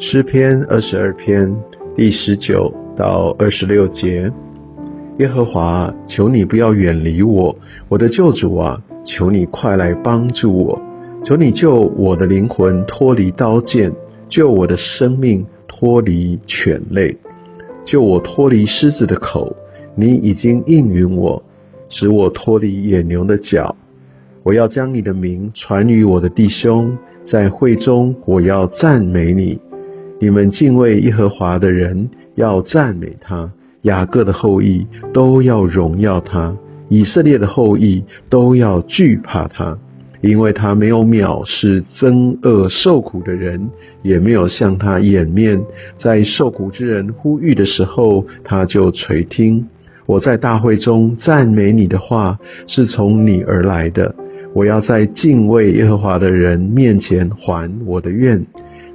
诗篇二十二篇第十九到二十六节：耶和华，求你不要远离我，我的救主啊，求你快来帮助我，求你救我的灵魂脱离刀剑，救我的生命脱离犬类，救我脱离狮子的口。你已经应允我，使我脱离野牛的脚。我要将你的名传于我的弟兄，在会中我要赞美你。你们敬畏耶和华的人要赞美他，雅各的后裔都要荣耀他，以色列的后裔都要惧怕他，因为他没有藐视憎恶受苦的人，也没有向他掩面。在受苦之人呼吁的时候，他就垂听。我在大会中赞美你的话是从你而来的。我要在敬畏耶和华的人面前还我的愿。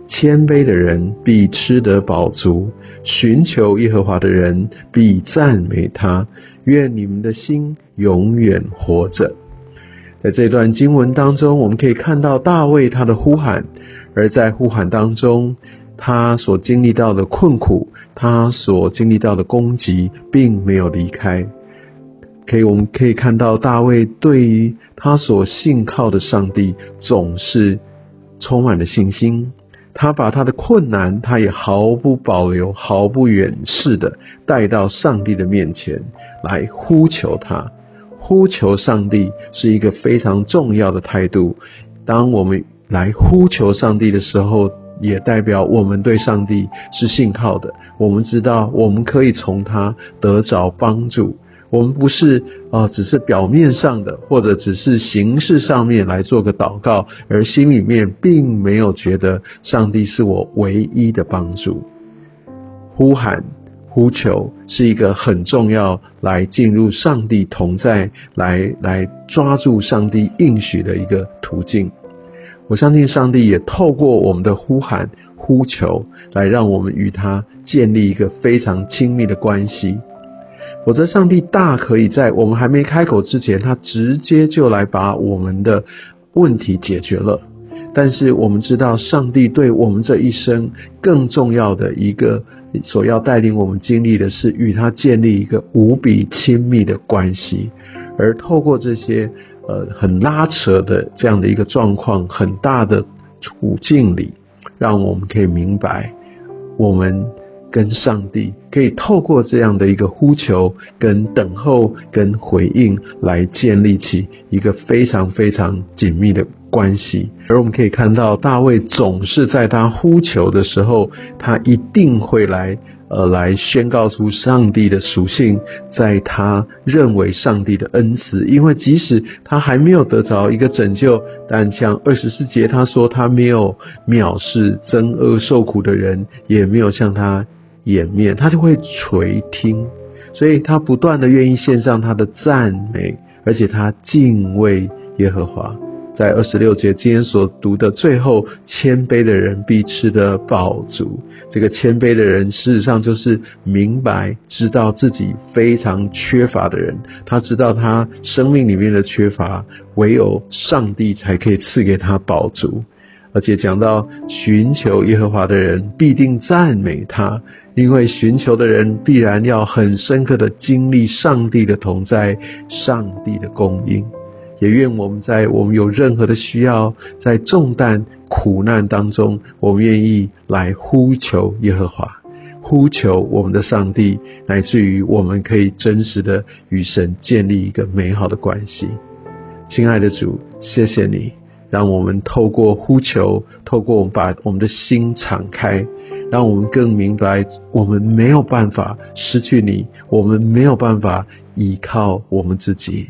谦卑的人必吃得饱足，寻求耶和华的人必赞美他。愿你们的心永远活着。在这段经文当中，我们可以看到大卫他的呼喊，而在呼喊当中，他所经历到的困苦。他所经历到的攻击并没有离开，可以我们可以看到大卫对于他所信靠的上帝总是充满了信心。他把他的困难，他也毫不保留、毫不掩饰的带到上帝的面前来呼求他。呼求上帝是一个非常重要的态度。当我们来呼求上帝的时候，也代表我们对上帝是信靠的。我们知道，我们可以从他得着帮助。我们不是啊，只是表面上的，或者只是形式上面来做个祷告，而心里面并没有觉得上帝是我唯一的帮助。呼喊、呼求是一个很重要，来进入上帝同在，来来抓住上帝应许的一个途径。我相信上帝也透过我们的呼喊、呼求，来让我们与他建立一个非常亲密的关系。否则，上帝大可以在我们还没开口之前，他直接就来把我们的问题解决了。但是，我们知道，上帝对我们这一生更重要的一个所要带领我们经历的是与他建立一个无比亲密的关系，而透过这些。呃，很拉扯的这样的一个状况，很大的处境里，让我们可以明白，我们跟上帝可以透过这样的一个呼求、跟等候、跟回应，来建立起一个非常非常紧密的关系。而我们可以看到，大卫总是在他呼求的时候，他一定会来。呃，来宣告出上帝的属性，在他认为上帝的恩慈，因为即使他还没有得着一个拯救，但像二十四节他说他没有藐视憎恶受苦的人，也没有向他掩面，他就会垂听，所以他不断的愿意献上他的赞美，而且他敬畏耶和华。在二十六节今天所读的最后，谦卑的人必吃得饱足。这个谦卑的人，事实上就是明白、知道自己非常缺乏的人。他知道他生命里面的缺乏，唯有上帝才可以赐给他饱足。而且讲到寻求耶和华的人，必定赞美他，因为寻求的人必然要很深刻的经历上帝的同在、上帝的供应。也愿我们在我们有任何的需要，在重担苦难当中，我们愿意来呼求耶和华，呼求我们的上帝，乃至于我们可以真实的与神建立一个美好的关系。亲爱的主，谢谢你，让我们透过呼求，透过我们把我们的心敞开，让我们更明白，我们没有办法失去你，我们没有办法依靠我们自己。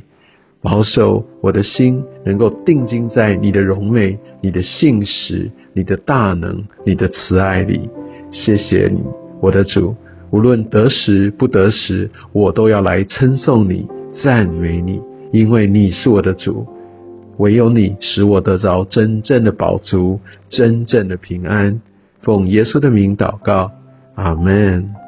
保守我的心，能够定睛在你的荣美、你的信实、你的大能、你的慈爱里。谢谢你，我的主。无论得时不得时，我都要来称颂你、赞美你，因为你是我的主。唯有你使我得着真正的宝足、真正的平安。奉耶稣的名祷告，阿门。